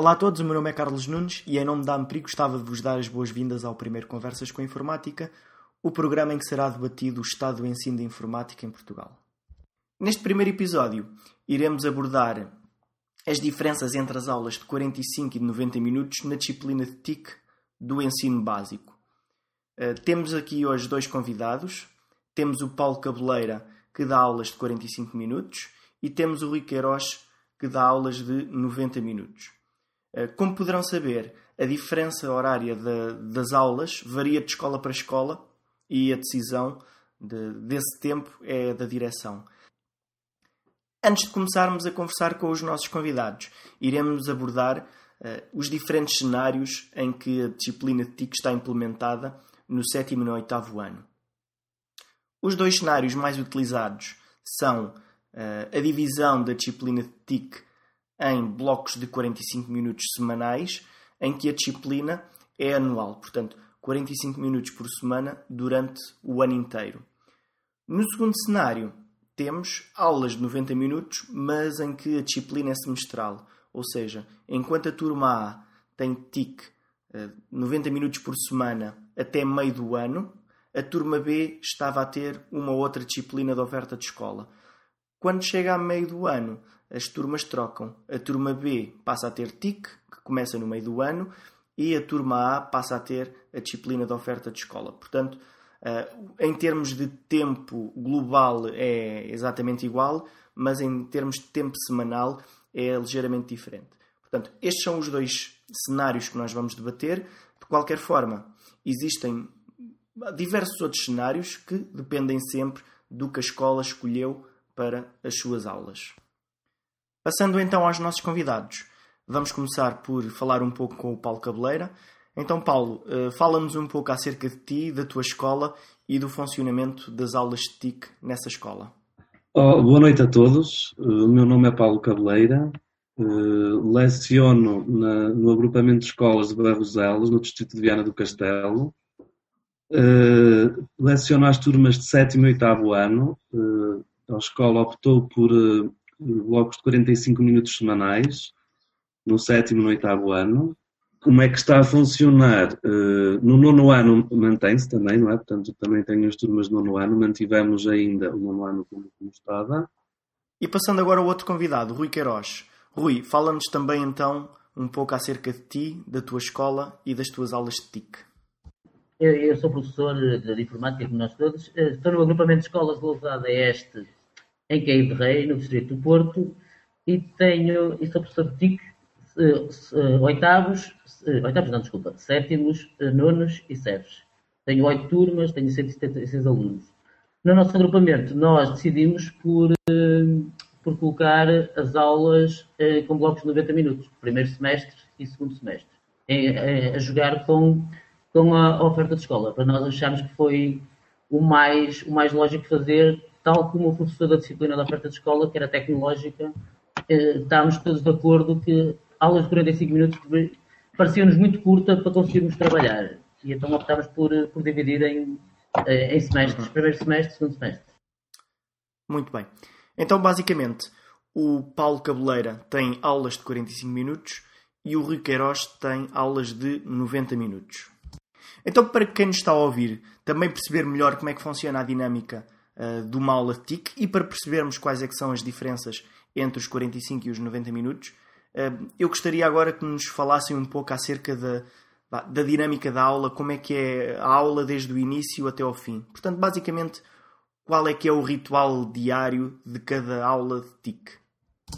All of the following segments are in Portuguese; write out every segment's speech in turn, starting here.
Olá a todos, o meu nome é Carlos Nunes e em nome da Ampri gostava de vos dar as boas-vindas ao primeiro Conversas com a Informática, o programa em que será debatido o estado do ensino de informática em Portugal. Neste primeiro episódio, iremos abordar as diferenças entre as aulas de 45 e de 90 minutos na disciplina de TIC do ensino básico. Uh, temos aqui hoje dois convidados. Temos o Paulo Cabeleira, que dá aulas de 45 minutos, e temos o Rui Queiroz, que dá aulas de 90 minutos. Uh, como poderão saber, a diferença horária de, das aulas varia de escola para escola e a decisão de, desse tempo é da direção. Antes de começarmos a conversar com os nossos convidados, iremos abordar uh, os diferentes cenários em que a disciplina de TIC está implementada no sétimo e no oitavo ano. Os dois cenários mais utilizados são uh, a divisão da disciplina de TIC em blocos de 45 minutos semanais, em que a disciplina é anual, portanto, 45 minutos por semana durante o ano inteiro. No segundo cenário, temos aulas de 90 minutos, mas em que a disciplina é semestral. Ou seja, enquanto a turma A tem TIC 90 eh, minutos por semana até meio do ano, a turma B estava a ter uma outra disciplina de oferta de escola. Quando chega a meio do ano, as turmas trocam. A turma B passa a ter TIC, que começa no meio do ano, e a turma A passa a ter a disciplina de oferta de escola. Portanto, Uh, em termos de tempo global é exatamente igual, mas em termos de tempo semanal é ligeiramente diferente. Portanto, estes são os dois cenários que nós vamos debater. De qualquer forma, existem diversos outros cenários que dependem sempre do que a escola escolheu para as suas aulas. Passando então aos nossos convidados, vamos começar por falar um pouco com o Paulo Cabeleira. Então, Paulo, eh, fala-nos um pouco acerca de ti, da tua escola e do funcionamento das aulas de TIC nessa escola. Oh, boa noite a todos. Eh, o meu nome é Paulo Cabeleira. Uh, leciono na, no agrupamento de escolas de Barroselas, no distrito de Viana do Castelo. Leciono às turmas de 7 e 8 ano. A escola optou por blocos de 45 minutos semanais, no sétimo e no oitavo ano como é que está a funcionar? Uh, no nono ano mantém-se também, não é? Portanto, também tenho as turmas do nono ano, mantivemos ainda o nono ano como, como estava. E passando agora ao outro convidado, Rui Queiroz. Rui, fala-nos também então um pouco acerca de ti, da tua escola e das tuas aulas de TIC. Eu, eu sou professor de informática, como nós todos. Eh, estou no agrupamento de escolas de Lousada Este, em Caio de Rei, no Distrito do Porto, e tenho, e sou professor de TIC oitavos, oitavos não, desculpa, sétimos, nonos e sétimos. Tenho oito turmas, tenho 176 alunos. No nosso agrupamento, nós decidimos por, por colocar as aulas com blocos de 90 minutos, primeiro semestre e segundo semestre, a jogar com, com a oferta de escola. Para nós achamos que foi o mais, o mais lógico fazer, tal como o professor da disciplina da oferta de escola, que era tecnológica, estávamos todos de acordo que aulas de 45 minutos pareciam-nos muito curta para conseguirmos trabalhar. E então optámos por, por dividir em, eh, em semestres, uhum. primeiro semestre, segundo semestre. Muito bem. Então, basicamente, o Paulo Cabeleira tem aulas de 45 minutos e o Rui Queiroz tem aulas de 90 minutos. Então, para quem nos está a ouvir, também perceber melhor como é que funciona a dinâmica uh, de uma aula TIC e para percebermos quais é que são as diferenças entre os 45 e os 90 minutos, eu gostaria agora que nos falassem um pouco acerca da, da dinâmica da aula, como é que é a aula desde o início até ao fim. Portanto, basicamente, qual é que é o ritual diário de cada aula de TIC?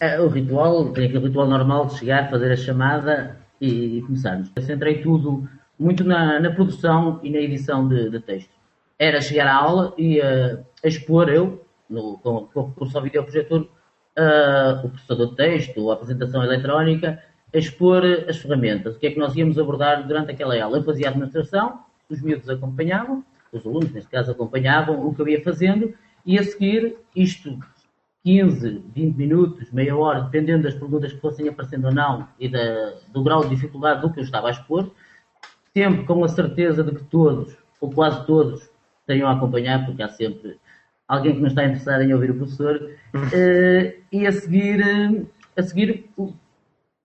É, o ritual, tem aquele ritual normal de chegar, fazer a chamada e, começarmos. Eu centrei tudo muito na, na produção e na edição de, de, texto. Era chegar à aula e uh, expor eu, no, com, com o recurso ao videoprojetor, uh, o processador de texto, a apresentação eletrónica, expor as ferramentas, o que é que nós íamos abordar durante aquela aula. Eu fazia a administração, os miúdos acompanhavam, os alunos, neste caso, acompanhavam o que eu ia fazendo, e a seguir, isto 15, 20 minutos, meia hora, dependendo das perguntas que fossem aparecendo ou não e da, do grau de dificuldade do que eu estava a expor, sempre com a certeza de que todos, ou quase todos, tenham a acompanhar, porque há sempre alguém que não está interessado em ouvir o professor, uh, e a seguir, uh, a seguir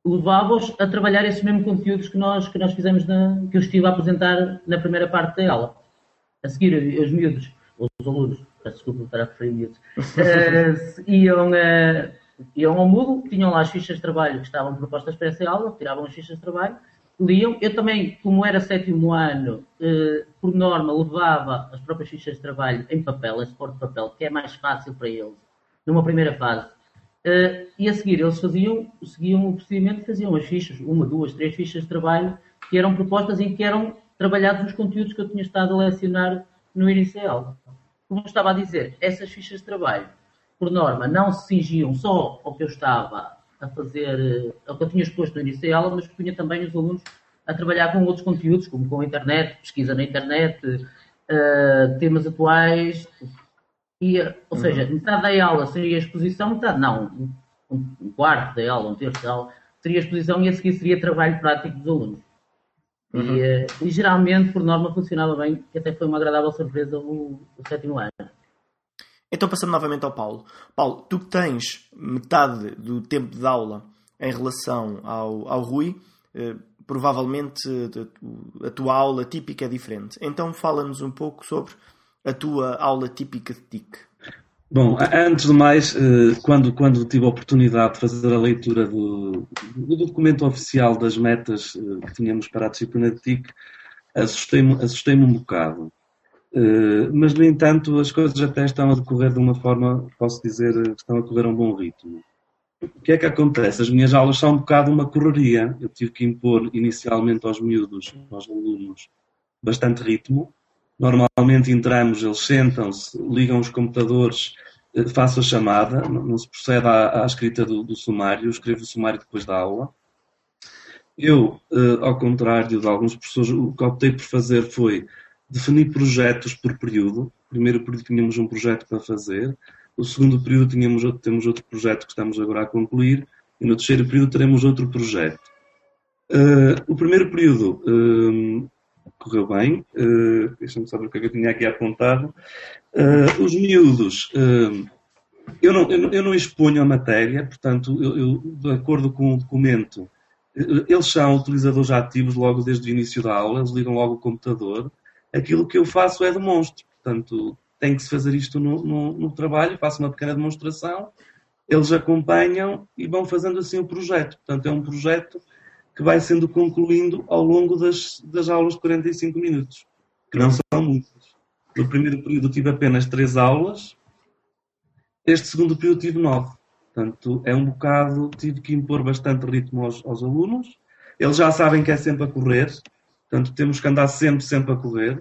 levava-os a trabalhar esses mesmos conteúdos que nós, que nós fizemos, na, que eu estive a apresentar na primeira parte da aula. A seguir, os miúdos, os alunos, desculpa estar a referir miúdos, uh, iam, iam ao Moodle, tinham lá as fichas de trabalho que estavam propostas para essa aula, tiravam as fichas de trabalho, liam. Eu também, como era sétimo ano, uh, por norma, levava as próprias fichas de trabalho em papel, em suporte de papel, que é mais fácil para eles, numa primeira fase Uh, e a seguir, eles faziam, seguiam o procedimento, faziam as fichas, uma, duas, três fichas de trabalho, que eram propostas em que eram trabalhados os conteúdos que eu tinha estado a lecionar no início da aula. Como eu estava a dizer, essas fichas de trabalho, por norma, não se cingiam só ao que eu estava a fazer, ao que eu tinha exposto no início da aula, mas punha também os alunos a trabalhar com outros conteúdos, como com a internet, pesquisa na internet, uh, temas atuais, e, ou seja, uhum. metade da aula seria exposição, metade não, um, quarto da aula, um terço da aula, seria exposição e a seguir seria trabalho prático dos alunos. Uhum. E, eh, e, geralmente, por norma, funcionava bem, que até foi uma agradável surpresa o, o sétimo ano. Então, passando novamente ao Paulo. Paulo, tu tens metade do tempo de aula em relação ao, ao Rui, eh, provavelmente a tua aula típica é diferente. Então, fala-nos um pouco sobre a tua aula típica de TIC? Bom, antes de mais, eh, quando, quando tive a oportunidade de fazer a leitura do, do documento oficial das metas eh, que tínhamos para a disciplina de TIC, assustei-me assustei um bocado. Eh, mas, no entanto, as coisas até estão a decorrer de uma forma, posso dizer, estão a correr a um bom ritmo. O que é que acontece? As minhas aulas são um bocado uma correria. Eu tive que impor inicialmente aos miúdos, aos alunos, bastante ritmo, Normalmente entramos, eles sentam-se, ligam os computadores, eh, faço a chamada, não se procede à, à escrita do, do, sumário, escrevo o sumário depois da aula. Eu, eh, ao contrário de alguns professores, o que optei por fazer foi definir projetos por período. Primeiro período tínhamos um projeto para fazer, o segundo período tínhamos, temos outro projeto que estamos agora a concluir, e no terceiro período teremos outro projeto. Uh, o primeiro período uh, correu bem. Uh, Deixa-me saber o que é que eu tinha aqui apontado. Uh, os miúdos, uh, eu, não, eu, não, eu, não, exponho a matéria, portanto, eu, eu, de acordo com o documento, eles são utilizadores ativos logo desde o início da aula, eles ligam logo o computador. Aquilo que eu faço é demonstro, portanto, tem que se fazer isto no, no, no trabalho, faço uma pequena demonstração, eles acompanham e vão fazendo assim o projeto. Portanto, é um projeto que vai sendo concluindo ao longo das, das aulas de 45 minutos, que não são muitas. No primeiro período tive apenas três aulas, este segundo período tive nove. Portanto, é um bocado, tive que impor bastante ritmo aos, aos alunos. Eles já sabem que é sempre a correr, portanto, temos que andar sempre, sempre a correr.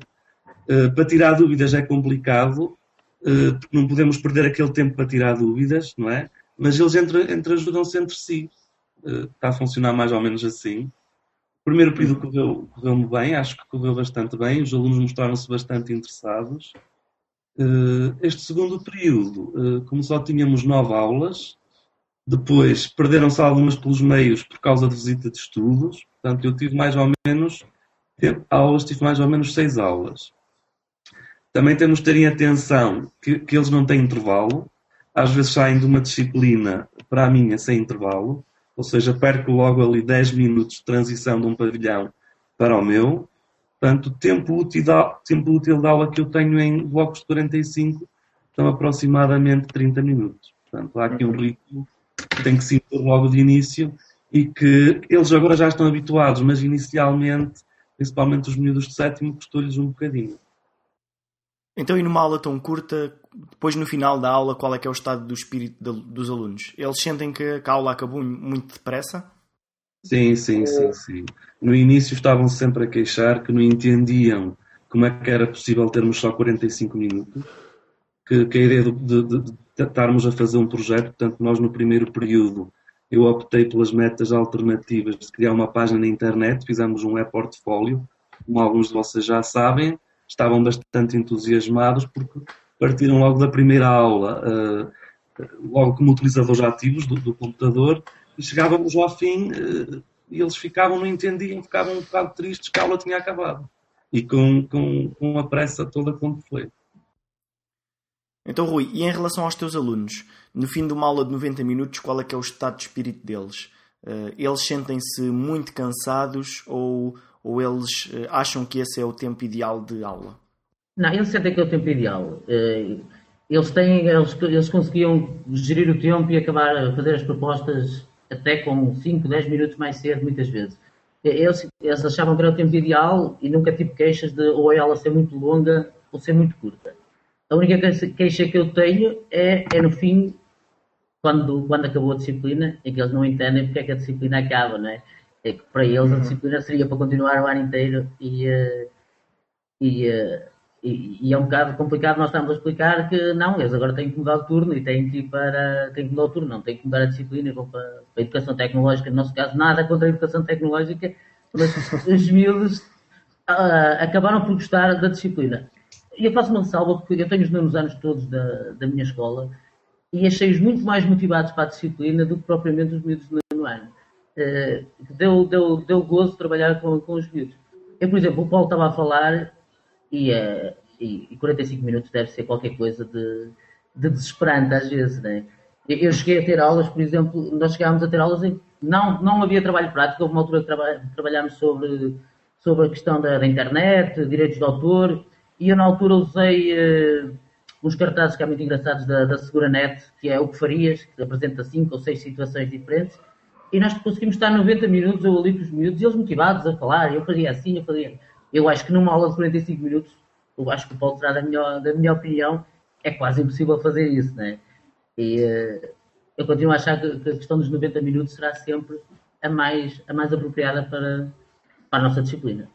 Uh, para tirar dúvidas é complicado, uh, não podemos perder aquele tempo para tirar dúvidas, não é? Mas eles entre, entre ajudam-se entre si está a funcionar mais ou menos assim. O primeiro período correu, correu-me bem, acho que correu bastante bem, os alunos mostraram-se bastante interessados. Este segundo período, como só tínhamos nove aulas, depois perderam-se algumas pelos meios por causa de visita de estudos, portanto eu tive mais ou menos aulas, tive mais ou menos seis aulas. Também temos de ter em atenção que, que eles não têm intervalo, às vezes saem de uma disciplina para a minha sem intervalo, ou seja, perco logo ali 10 minutos de transição de um pavilhão para o meu. Portanto, o tempo útil, tempo útil de aula que eu tenho em blocos de 45 são aproximadamente 30 minutos. Portanto, há aqui um ritmo que tem que se impor logo de início e que eles agora já estão habituados, mas inicialmente, principalmente os miúdos de sétimo, custou-lhes um bocadinho. Então, e numa aula tão curta, depois no final da aula, qual é que é o estado do espírito de, dos alunos? Eles sentem que, a aula acabou muito depressa? Sim, sim, sim, sim. No início estavam sempre a queixar que não entendiam como é que era possível termos só 45 minutos, que, que a ideia de, de, de, de estarmos a fazer um projeto, portanto, nós no primeiro período eu optei pelas metas alternativas de criar uma página na internet, fizemos um e-portfólio, como alguns de vocês já sabem, estavam bastante entusiasmados porque partiram logo da primeira aula, uh, logo como utilizadores ativos do, do, computador, e chegávamos ao fim uh, e eles ficavam, não entendiam, ficavam um bocado tristes que a aula tinha acabado. E com, com, com a pressa toda como foi. Então, Rui, e em relação aos teus alunos, no fim de uma aula de 90 minutos, qual é que é o estado de espírito deles? Uh, eles sentem-se muito cansados ou, ou eles uh, acham que esse é o tempo ideal de aula? Não, eles sentem que é o tempo ideal. Uh, eles, têm, eles, eles conseguiam gerir o tempo e acabar a fazer as propostas até com 5, 10 minutos mais cedo, muitas vezes. Eles, eles achavam que era o tempo ideal e nunca tive queixas de ou ela ser muito longa ou ser muito curta. A única queixa que eu tenho é, é no fim quando, quando acabou a disciplina, é que eles não entendem porque é que a disciplina acaba, não é? É que para eles a uhum. disciplina seria para continuar o ano inteiro e, eh, e, eh, e, e, é um bocado complicado nós estamos a explicar que não, eles agora têm que mudar o turno e têm que ir para, têm que mudar o turno, não, têm que mudar a disciplina, vão para, para a educação tecnológica, no nosso caso nada contra a educação tecnológica, mas os miúdos uh, acabaram por gostar da disciplina. E eu faço uma ressalva porque eu tenho os mesmos anos todos da, da minha escola e achei-os muito mais motivados para a disciplina do que propriamente os miúdos do nono ano. Uh, deu, deu, deu gozo trabalhar com, com os miúdos. Eu, por exemplo, o Paulo estava a falar e, uh, e, e 45 minutos deve ser qualquer coisa de, de desesperante às vezes, né? Eu cheguei a ter aulas, por exemplo, nós chegámos a ter aulas em não, não havia trabalho prático, houve uma altura que traba, trabalhámos sobre, sobre a questão da, da, internet, direitos de autor, e eu na altura usei uh, uns cartazes que é muito engraçados da, da SeguraNet, que é o que farias, que apresenta cinco ou seis situações diferentes, e nós conseguimos estar 90 minutos eu ali com os miúdos, e eles motivados a falar, eu fazia assim, eu fazia... Eu acho que numa aula de 45 minutos, eu acho que o Paulo terá da minha, da minha opinião, é quase impossível fazer isso, né? E uh, eu continuo a achar que, que, a questão dos 90 minutos será sempre a mais, a mais apropriada para, para a nossa disciplina.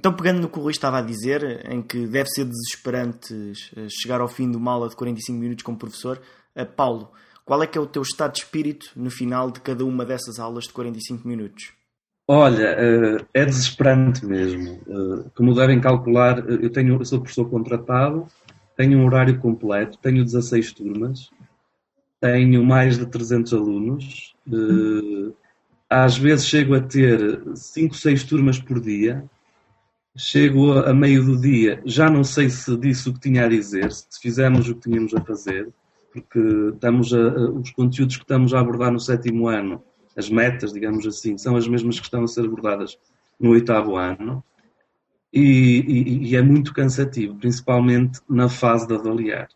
Então, pegando no que o Rui estava a dizer, em que deve ser desesperante eh, chegar ao fim de uma aula de 45 minutos como professor, eh, Paulo, qual é que é o teu estado de espírito no final de cada uma dessas aulas de 45 minutos? Olha, eh, é desesperante mesmo. Como devem calcular, eu, tenho, sou professor contratado, tenho um horário completo, tenho 16 turmas, tenho mais de 300 alunos, às vezes chego a ter 5, 6 turmas por dia, Chego a meio do dia, já não sei se disse o que tinha a dizer, se fizemos o que tínhamos a fazer, porque estamos a, os conteúdos que estamos a abordar no sétimo ano, as metas, digamos assim, são as mesmas que estão a ser abordadas no oitavo ano, e, e, e é muito cansativo, principalmente na fase de avaliar,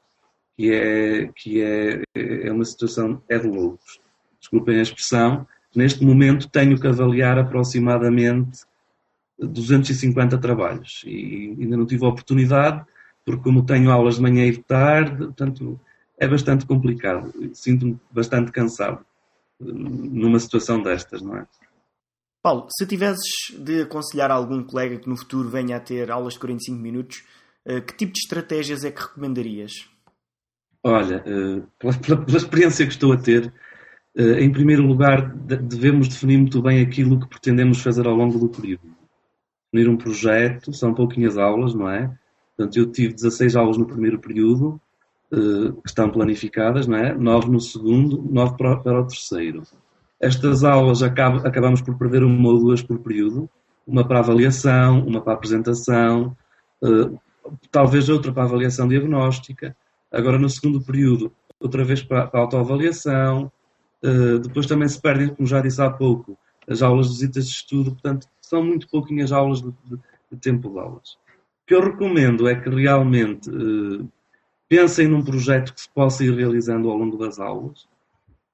que é, que é, é uma situação, é de loucos. Desculpem a expressão, neste momento tenho que avaliar aproximadamente 250 trabalhos e ainda não tive a oportunidade, porque como tenho aulas de manhã e de tarde, portanto é bastante complicado. Sinto-me bastante cansado eh, numa situação destas, não é? Paulo, se tivesses de aconselhar algum colega que no futuro venha a ter aulas de 45 minutos, eh, que tipo de estratégias é que recomendarias? Olha, eh, pela, pela experiência que estou a ter, em primeiro lugar, devemos definir muito bem aquilo que pretendemos fazer ao longo do período definir um projeto, são pouquinhas aulas, não é? Portanto, eu tive 16 aulas no primeiro período, eh, que estão planificadas, não é? 9 no segundo, 9 para, o terceiro. Estas aulas acab acabamos por perder uma ou duas por período, uma para avaliação, uma para apresentação, eh, talvez outra para avaliação diagnóstica. Agora, no segundo período, outra vez para, para autoavaliação. Eh, depois também se perdem, como já disse há pouco, as aulas de visitas de estudo, portanto, são muito pouquinhas aulas de, de, de tempo de aulas. O que eu recomendo é que realmente eh, pensem num projeto que se possa ir realizando ao longo das aulas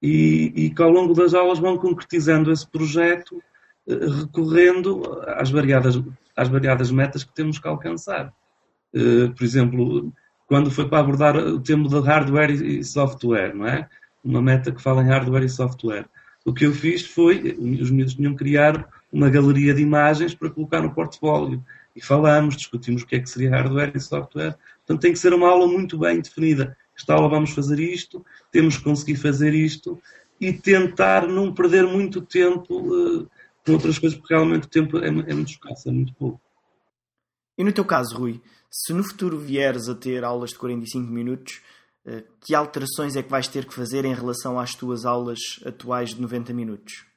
e, e que ao longo das aulas vão concretizando esse projeto eh, recorrendo às variadas, às variadas metas que temos que alcançar. Eh, por exemplo, quando foi para abordar o tema de hardware e software, não é? Uma meta que fala em hardware e software. O que eu fiz foi, os miúdos tinham criar uma galeria de imagens para colocar no portfólio. E falamos, discutimos o que é que seria hardware e software. Portanto, tem que ser uma aula muito bem definida. Esta aula vamos fazer isto, temos que conseguir fazer isto e tentar não perder muito tempo uh, com outras coisas, porque realmente o tempo é, é muito escasso, é muito pouco. E no teu caso, Rui, se no futuro vieres a ter aulas de 45 minutos, uh, que alterações é que vais ter que fazer em relação às tuas aulas atuais de 90 minutos?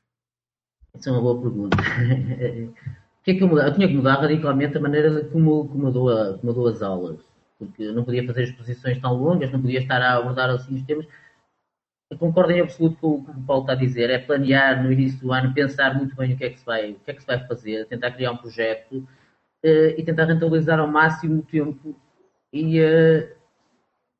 Essa é uma boa pergunta. que é que eu mudar? Eu tinha que mudar radicalmente a maneira como, como, eu dou a, como eu dou as aulas. Porque eu não podia fazer exposições tão longas, não podia estar a abordar assim os temas. concordo em absoluto com o que o Paulo está a dizer, é planear no início do ano, pensar muito bem o que é que se vai, o que é que se vai fazer, tentar criar um projeto uh, e tentar rentabilizar ao máximo o tempo e, uh,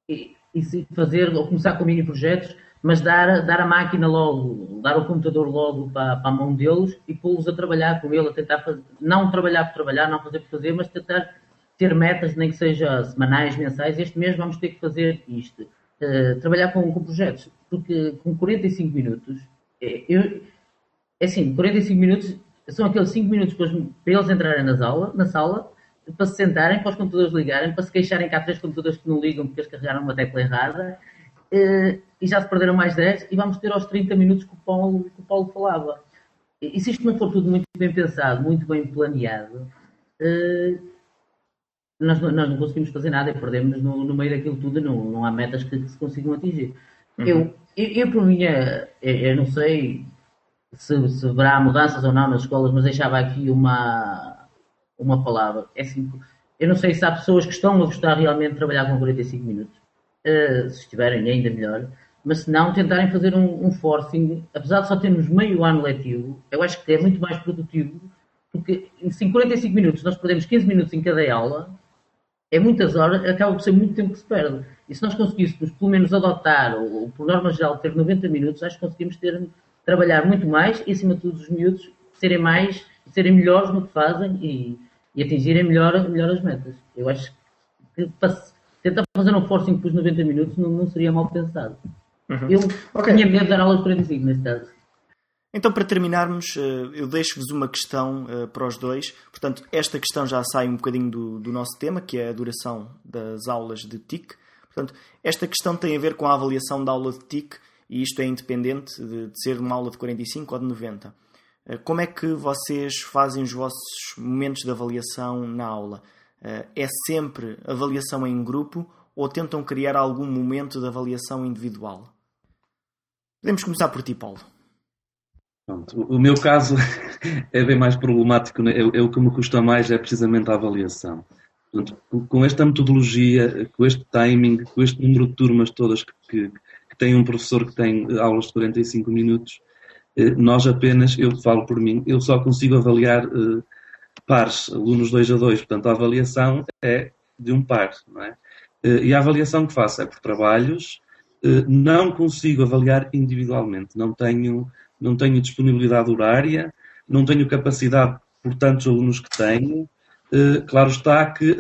e, e, fazer, ou começar com mini projetos, mas dar, dar a máquina logo, dar o computador logo para, para a mão deles e pô-los a trabalhar com ele, a tentar fazer, não trabalhar por trabalhar, não fazer por fazer, mas tentar ter metas, nem que seja semanais, mensais, este mês vamos ter que fazer isto. Uh, trabalhar com, com, projetos, porque com 45 minutos, é, eu, é assim, 45 minutos são aqueles 5 minutos para, para eles entrarem nas aula, na sala, para se sentarem, para os computadores ligarem, para se queixarem que há três computadores que não ligam porque eles carregaram uma tecla errada, e já se perderam mais 10, e vamos ter aos 30 minutos que o Paulo, que o Paulo falava. E, se isto não for tudo muito bem pensado, muito bem planeado, uh, nós, nós não conseguimos fazer nada e perdemos no, no meio daquilo tudo, não, não há metas que, que se consigam atingir. Uhum. Eu, eu, eu, por mim, é, é, eu não sei se, se haverá mudanças ou não nas escolas, mas deixava aqui uma, uma palavra. É assim, eu não sei se há pessoas que estão a gostar realmente de trabalhar com 45 minutos. Uh, se estiverem, ainda melhor. Mas se não, tentarem fazer um, um forcing, apesar de só termos meio ano letivo, eu acho que é muito mais produtivo, porque em 45 minutos nós perdemos 15 minutos em cada aula, é muitas horas, acaba por ser muito tempo que se perde. E se nós conseguíssemos, pelo menos, adotar, ou, ou por norma geral, ter 90 minutos, acho que conseguimos ter, trabalhar muito mais e, acima de tudo, os miúdos serem mais, serem melhores no que fazem e, e atingirem melhor, melhor as metas. Eu acho que para, tentar fazer um forcing por 90 minutos não, não seria mal pensado. Uhum. Eu okay. tinha medo de dar aulas de 45 nesse caso. Então, para terminarmos, eh, eu deixo-vos uma questão eh, para os dois. Portanto, esta questão já sai um bocadinho do, do nosso tema, que é a duração das aulas de TIC. Portanto, esta questão tem a ver com a avaliação da aula de TIC e isto é independente de, de ser uma aula de 45 ou de 90. Eh, como é que vocês fazem os vossos momentos de avaliação na aula? É sempre avaliação em grupo ou tentam criar algum momento de avaliação individual? Podemos começar por ti, Paulo. Pronto, o meu caso é bem mais problemático, né? é, é, o que me custa mais, é precisamente a avaliação. Portanto, com esta metodologia, com este timing, com este número de turmas todas que, que, que tem um professor que tem aulas de 45 minutos, eh, nós apenas, eu falo por mim, eu só consigo avaliar uh, pares, alunos 2 a 2, portanto a avaliação é de um par, não é? Uh, e a avaliação que faço é por trabalhos, uh, não consigo avaliar individualmente, não tenho não tenho disponibilidade horária, não tenho capacidade por tantos alunos que tenho. Eh, claro está que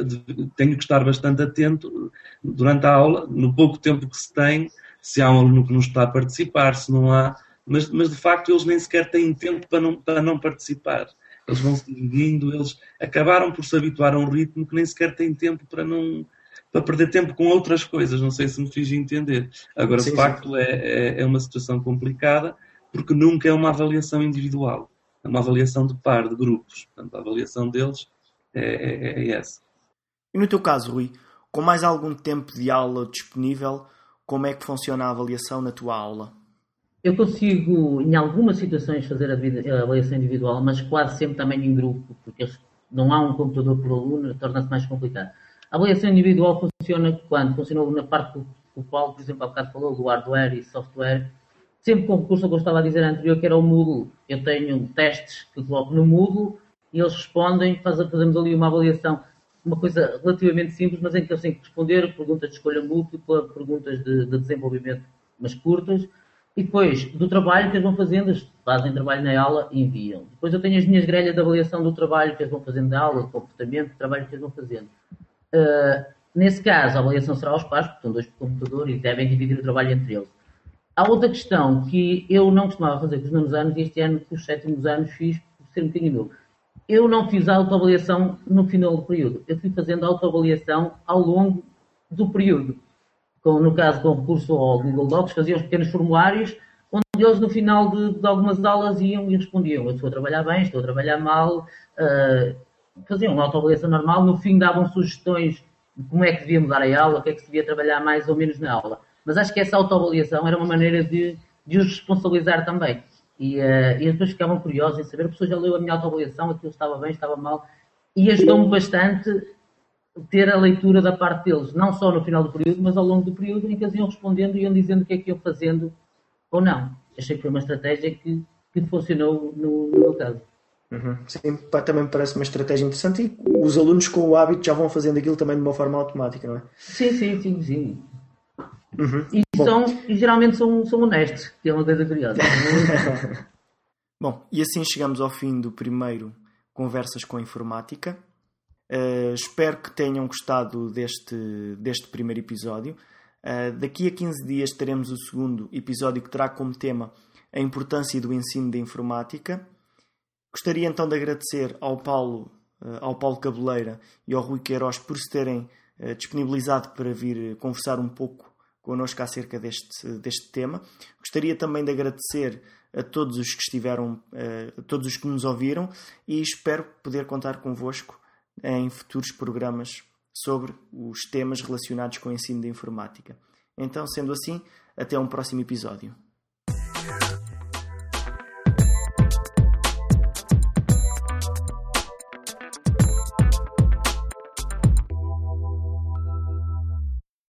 tenho que estar bastante atento durante a aula, no pouco tempo que se tem, se há um aluno que não está a participar, se não há. Mas, mas de facto eles nem sequer têm tempo para não, para não participar. Eles vão se dividindo, eles acabaram por se habituar a um ritmo que nem sequer têm tempo para não, para perder tempo com outras coisas. Não sei se me fiz entender. Agora, sim, de facto. É, é, é uma situação complicada porque nunca é uma avaliação individual, é uma avaliação de par, de grupos. Portanto, a avaliação deles é, é, é essa. E no teu caso, Rui, com mais algum tempo de aula disponível, como é que funciona a avaliação na tua aula? Eu consigo, em algumas situações, fazer a avaliação individual, mas quase sempre também em grupo, porque não há um computador por aluno, torna-se mais complicado. A avaliação individual funciona quando? Funciona na parte que o Paulo, por exemplo, há bocado falou, do hardware e software, sempre com o recurso que eu estava a dizer anterior, que era o Moodle. Eu tenho testes que coloco no Moodle e eles respondem, fazemos ali uma avaliação, uma coisa relativamente simples, mas em que eles têm que responder perguntas de escolha múltipla, perguntas de, de desenvolvimento, mas curtas, e depois do trabalho que eles vão fazendo, fazem trabalho na aula e enviam. Depois eu tenho as minhas grelhas de avaliação do trabalho que eles vão fazendo da aula, de comportamento, de trabalho que eles vão fazendo. Uh, nesse caso, a avaliação será aos pares, porque são dois por computador e devem dividir o trabalho entre eles. Há outra questão que eu não costumava fazer com os meus anos e este ano, com os sétimos anos, fiz por ser um bocadinho novo. Eu não fiz a autoavaliação no final do período. Eu fui fazendo a autoavaliação ao longo do período. Com, no caso, com recurso ao Google Docs, fazia os pequenos formulários, onde eles, no final de, de, algumas aulas, iam e respondiam: Eu estou a trabalhar bem, estou a trabalhar mal. Uh, faziam uma autoavaliação normal. No fim, davam sugestões de como é que devia mudar a aula, o que é que se devia trabalhar mais ou menos na aula. Mas acho que essa autoavaliação era uma maneira de, de os responsabilizar também. E, uh, e depois ficavam curiosos em saber, a pessoa já leu a minha autoavaliação, aquilo estava bem, estava mal. E ajudou-me bastante ter a leitura da parte deles, não só no final do período, mas ao longo do período em que eles iam respondendo e iam dizendo o que é que iam fazendo ou não. Achei que foi uma estratégia que, que funcionou no, no meu caso. Uhum. Sim, pá, também me parece uma estratégia interessante e os alunos com o hábito já vão fazendo aquilo também de uma forma automática, não é? Sim, sim, sim, sim. Uhum. E, são, e geralmente são, são honestos, que é uma coisa curiosa. Bom, e assim chegamos ao fim do primeiro Conversas com a Informática. Uh, espero que tenham gostado deste, deste primeiro episódio. Uh, daqui a 15 dias teremos o segundo episódio que terá como tema a importância do ensino de informática. Gostaria então de agradecer ao Paulo, uh, ao Paulo Cabeleira e ao Rui Queiroz por se terem disponibilizado para vir conversar um pouco connosco acerca deste, deste tema. Gostaria também de agradecer a todos os que estiveram, a todos os que nos ouviram e espero poder contar convosco em futuros programas sobre os temas relacionados com o ensino de informática. Então, sendo assim, até um próximo episódio.